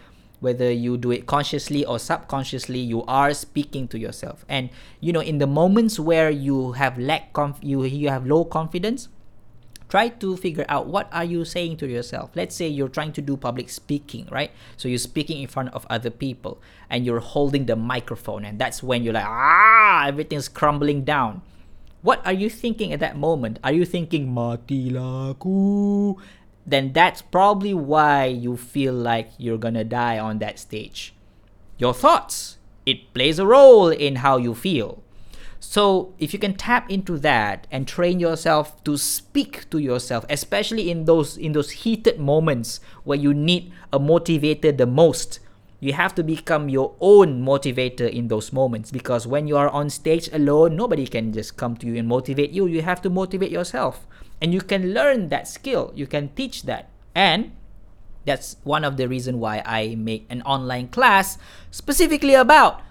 whether you do it consciously or subconsciously you are speaking to yourself and you know in the moments where you have lack conf- you you have low confidence try to figure out what are you saying to yourself let's say you're trying to do public speaking right so you're speaking in front of other people and you're holding the microphone and that's when you're like ah everything's crumbling down what are you thinking at that moment? Are you thinking matilah aku? Then that's probably why you feel like you're gonna die on that stage. Your thoughts. It plays a role in how you feel. So if you can tap into that and train yourself to speak to yourself, especially in those in those heated moments where you need a motivator the most, you have to become your own motivator in those moments because when you are on stage alone, nobody can just come to you and motivate you. You have to motivate yourself. And you can learn that skill, you can teach that. And that's one of the reason why I make an online class specifically about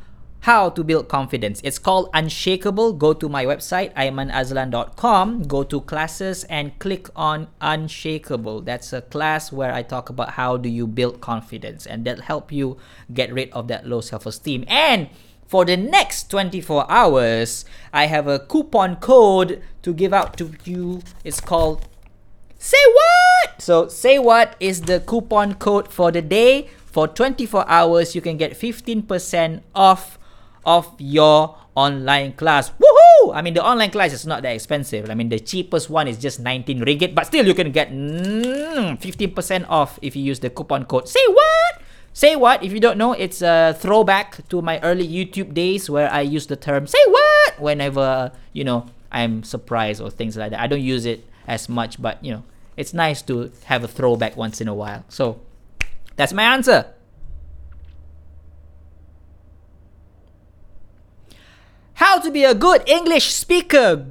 how to build confidence. It's called Unshakable. Go to my website, aimanazlan.com, go to classes and click on Unshakable. That's a class where I talk about how do you build confidence and that'll help you get rid of that low self-esteem. And for the next 24 hours, I have a coupon code to give out to you. It's called Say What? So, Say What is the coupon code for the day. For 24 hours, you can get 15% off of your online class. Woohoo! I mean, the online class is not that expensive. I mean, the cheapest one is just 19 ringgit, but still you can get mm, 15% off if you use the coupon code. Say what? Say what? If you don't know, it's a throwback to my early YouTube days where I used the term say what whenever, you know, I'm surprised or things like that. I don't use it as much, but, you know, it's nice to have a throwback once in a while. So, that's my answer. How to be a good English speaker.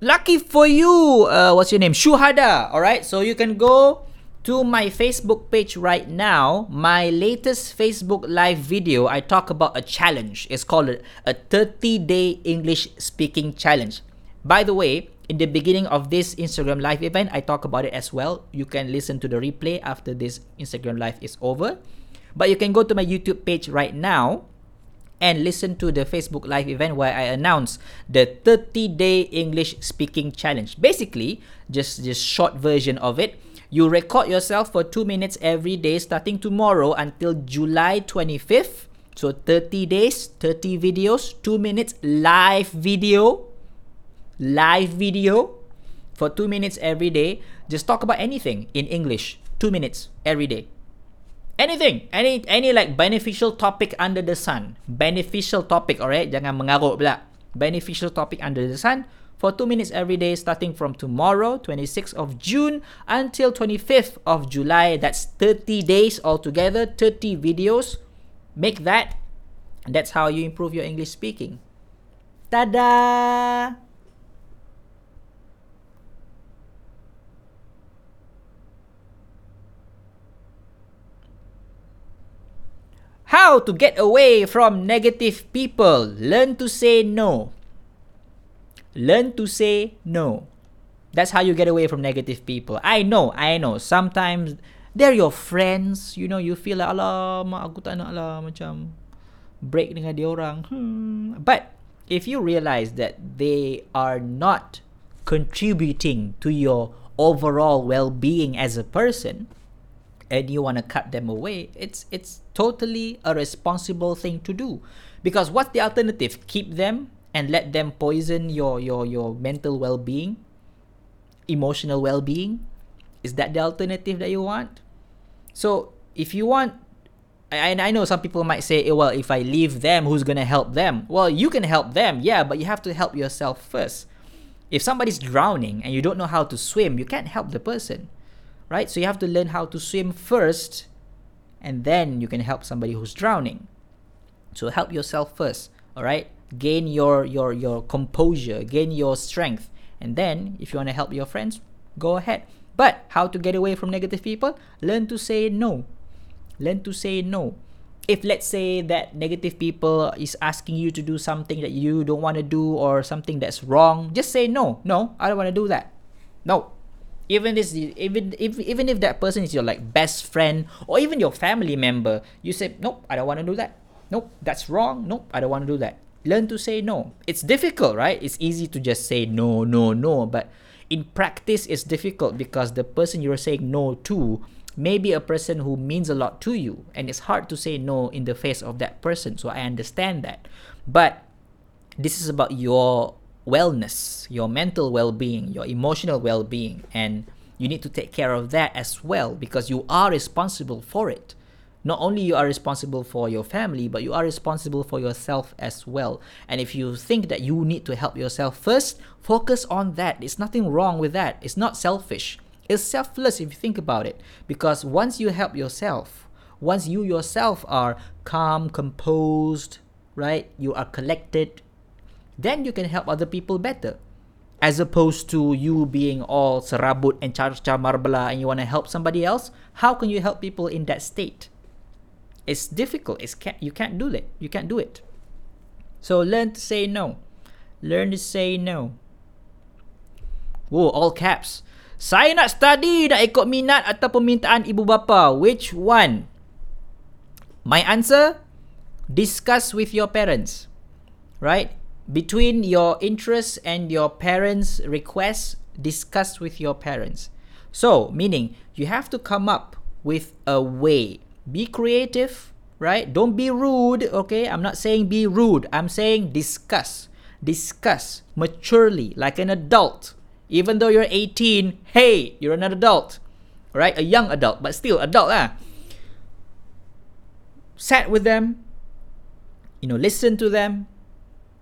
Lucky for you. Uh, what's your name? Shuhada. All right. So you can go to my Facebook page right now. My latest Facebook live video, I talk about a challenge. It's called a 30 day English speaking challenge. By the way, in the beginning of this Instagram live event, I talk about it as well. You can listen to the replay after this Instagram live is over. But you can go to my YouTube page right now and listen to the Facebook Live event where I announce the 30 day English speaking challenge. Basically, just just short version of it. You record yourself for 2 minutes every day starting tomorrow until July 25th. So 30 days, 30 videos, 2 minutes live video. Live video for 2 minutes every day. Just talk about anything in English. 2 minutes every day. Anything any any like beneficial topic under the sun. Beneficial topic alright? Jangan mengarut pula. Beneficial topic under the sun for 2 minutes every day starting from tomorrow 26th of June until 25th of July. That's 30 days altogether 30 videos. Make that. And that's how you improve your English speaking. Tada How to get away from negative people? Learn to say no. Learn to say no. That's how you get away from negative people. I know, I know. Sometimes they're your friends. You know, you feel like, alah, mak aku tak nak lah macam break dengan dia orang. Hmm. But if you realize that they are not contributing to your overall well-being as a person, and you want to cut them away, it's it's totally a responsible thing to do. Because what's the alternative? Keep them and let them poison your your your mental well-being, emotional well-being? Is that the alternative that you want? So, if you want and I know some people might say, eh, well, if I leave them, who's going to help them? Well, you can help them, yeah, but you have to help yourself first. If somebody's drowning and you don't know how to swim, you can't help the person, right? So you have to learn how to swim first, and then you can help somebody who's drowning. So help yourself first, all right? Gain your your your composure, gain your strength, and then if you want to help your friends, go ahead. But how to get away from negative people? Learn to say no learn to say no if let's say that negative people is asking you to do something that you don't want to do or something that's wrong just say no no i don't want to do that no even this even if even if that person is your like best friend or even your family member you say nope i don't want to do that. Nope that's wrong. Nope i don't want to do that. Learn to say no. It's difficult right? It's easy to just say no no no but in practice it's difficult because the person you're saying no to may be a person who means a lot to you and it's hard to say no in the face of that person. So i understand that. But this is about your wellness your mental well-being your emotional well-being and you need to take care of that as well because you are responsible for it. Not only you are responsible for your family but you are responsible for yourself as well. And if you think that you need to help yourself first focus on that. There's nothing wrong with that. It's not selfish. It's selfless if you think about it. Because once you help yourself, once you yourself are calm, composed, right? You are collected, then you can help other people better. As opposed to you being all serabut and char-char marbala and you want to help somebody else, how can you help people in that state? It's difficult. It's can't, you can't do that. You can't do it. So learn to say no. Learn to say no. Whoa, all caps. Saya nak study nak ikut minat atau permintaan ibu bapa. Which one? My answer, discuss with your parents. Right? Between your interests and your parents' requests, discuss with your parents. So, meaning you have to come up with a way. Be creative, right? Don't be rude, okay? I'm not saying be rude. I'm saying discuss. Discuss maturely like an adult even though you're 18, hey, you're an adult, right? A young adult, but still adult lah. Sat with them, you know, listen to them,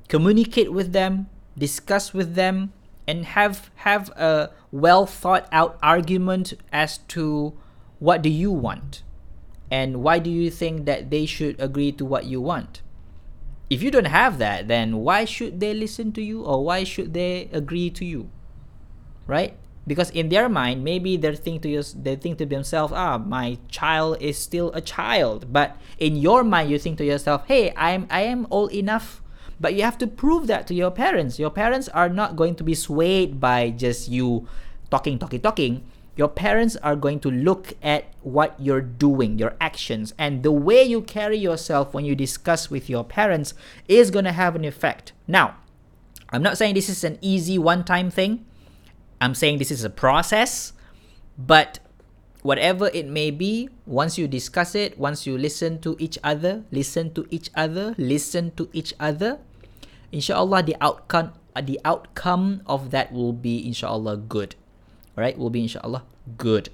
communicate with them, discuss with them, and have have a well thought out argument as to what do you want and why do you think that they should agree to what you want if you don't have that then why should they listen to you or why should they agree to you right? Because in their mind, maybe they think to you, they think to themselves, ah, my child is still a child. But in your mind, you think to yourself, hey, I'm I am old enough. But you have to prove that to your parents. Your parents are not going to be swayed by just you talking, talking, talking. Your parents are going to look at what you're doing, your actions, and the way you carry yourself when you discuss with your parents is going to have an effect. Now, I'm not saying this is an easy one time thing I'm saying this is a process, but whatever it may be, once you discuss it, once you listen to each other, listen to each other, listen to each other, inshallah the outcome uh, the outcome of that will be inshallah good. Right? Will be inshallah good.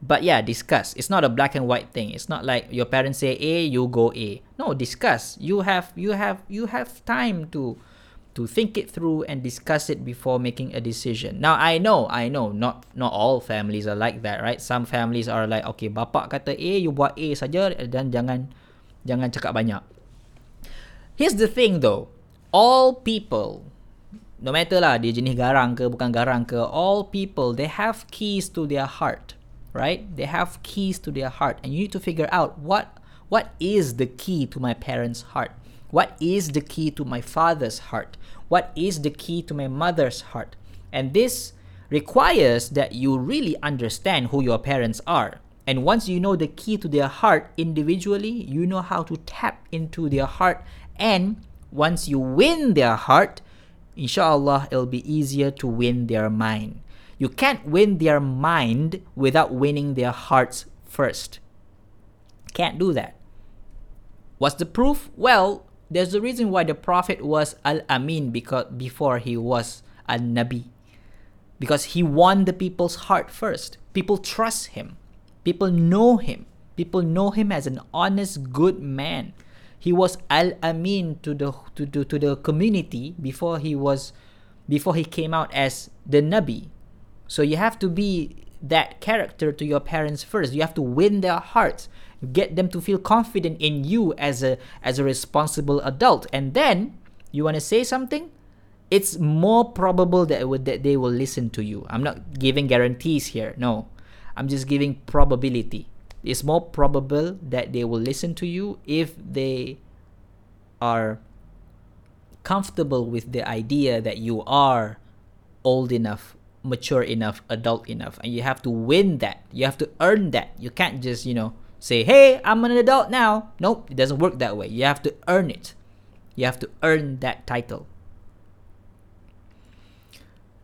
But yeah, discuss. It's not a black and white thing. It's not like your parents say A, you go A. No, discuss. You have you have you have time to to think it through and discuss it before making a decision. Now I know, I know, not not all families are like that, right? Some families are like, okay, bapa kata A, you buat A saja dan jangan jangan cakap banyak. Here's the thing though, all people, no matter lah dia jenis garang ke bukan garang ke, all people they have keys to their heart, right? They have keys to their heart, and you need to figure out what what is the key to my parents' heart. What is the key to my father's heart? What is the key to my mother's heart? And this requires that you really understand who your parents are. And once you know the key to their heart individually, you know how to tap into their heart. And once you win their heart, inshallah, it'll be easier to win their mind. You can't win their mind without winning their hearts first. Can't do that. What's the proof? Well, there's a reason why the prophet was al amin because before he was a nabi because he won the people's heart first. People trust him. People know him. People know him as an honest good man. He was al amin to the to, to, to the community before he was before he came out as the nabi. So you have to be that character to your parents first. You have to win their hearts get them to feel confident in you as a as a responsible adult. And then you want to say something? It's more probable that, would, that they will listen to you. I'm not giving guarantees here no. I'm just giving probability. It's more probable that they will listen to you if they are comfortable with the idea that you are old enough mature enough adult enough. And you have to win that. You have to earn that. You can't just you know say, hey, I'm an adult now. Nope, it doesn't work that way. You have to earn it. You have to earn that title.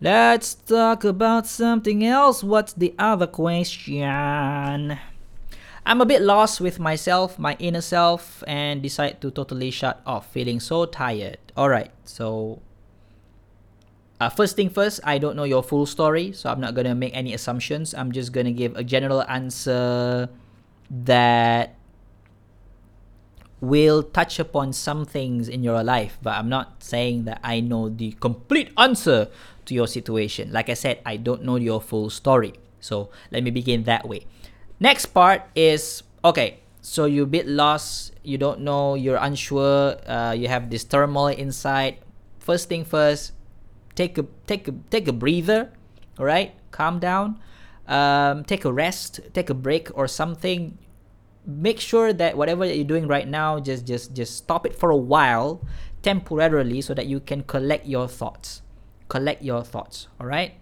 Let's talk about something else. What's the other question? I'm a bit lost with myself, my inner self, and decide to totally shut off, feeling so tired. Alright, so uh, first thing first, I don't know your full story, so I'm not gonna make any assumptions. I'm just gonna give a general answer that will touch upon some things in your life, but I'm not saying that I know the complete answer to your situation. Like I said, I don't know your full story. So let me begin that way. Next part is okay, so you're a bit lost, you don't know, you're unsure, uh, you have this turmoil inside. First thing first, take a take a take a breather, all right? Calm down. Um, take a rest, take a break or something make sure that whatever that you're doing right now just just just stop it for a while temporarily so that you can collect your thoughts. Collect your thoughts all right?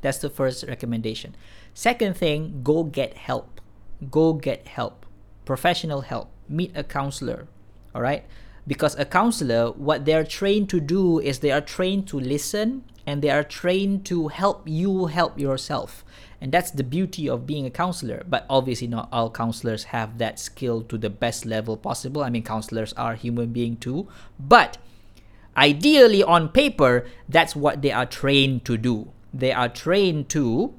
That's the first recommendation. Second thing go get help. Go get help. Professional help. Meet a counselor all right? Because a counselor what they're trained to do is they are trained to listen and they are trained to help you help yourself and that's the beauty of being a counselor. But obviously, not all counselors have that skill to the best level possible. I mean, counselors are human being too. But ideally, on paper, that's what they are trained to do. They are trained to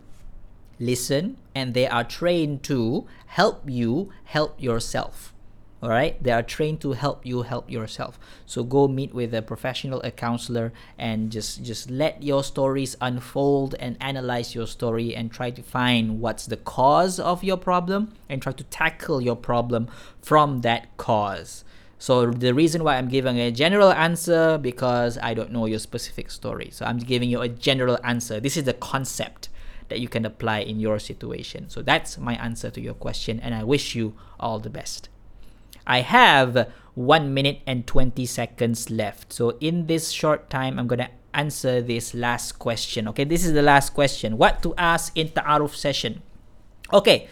listen and they are trained to help you help yourself all right they are trained to help you help yourself. So go meet with a professional a counselor and just just let your stories unfold and analyze your story and try to find what's the cause of your problem and try to tackle your problem from that cause. So the reason why i'm giving a general answer because i don't know your specific story. So i'm giving you a general answer. This is the concept that you can apply in your situation. So that's my answer to your question and i wish you all the best I have 1 minute and 20 seconds left. So in this short time, I'm going to answer this last question. Okay, this is the last question. What to ask in Ta'aruf session? Okay.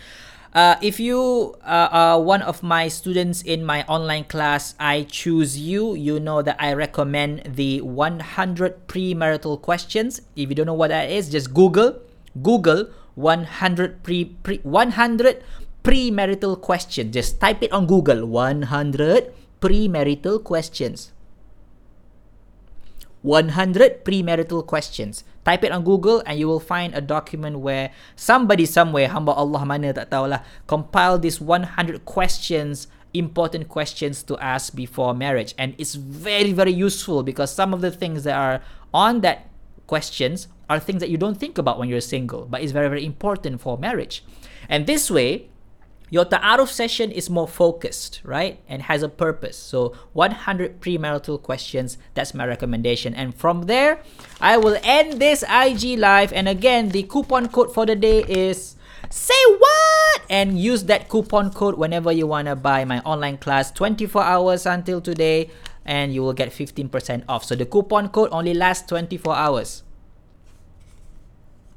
Uh, if you uh, are one of my students in my online class, I choose you. You know that I recommend the 100 premarital questions. If you don't know what that is, just Google. Google 100 pre, pre 100 premarital question. Just type it on Google 100 premarital questions. 100 premarital questions. Type it on Google and you will find a document where somebody somewhere, hamba Allah mana tak tahulah, compile these 100 questions, important questions to ask before marriage. And it's very, very useful because some of the things that are on that questions are things that you don't think about when you're single, but it's very, very important for marriage. And this way, your ta'aruf session is more focused, right? And has a purpose. So 100 premarital questions, that's my recommendation. And from there, I will end this IG live. And again, the coupon code for the day is say what and use that coupon code whenever you want to buy my online class 24 hours until today and you will get 15% off. So the coupon code only lasts 24 hours.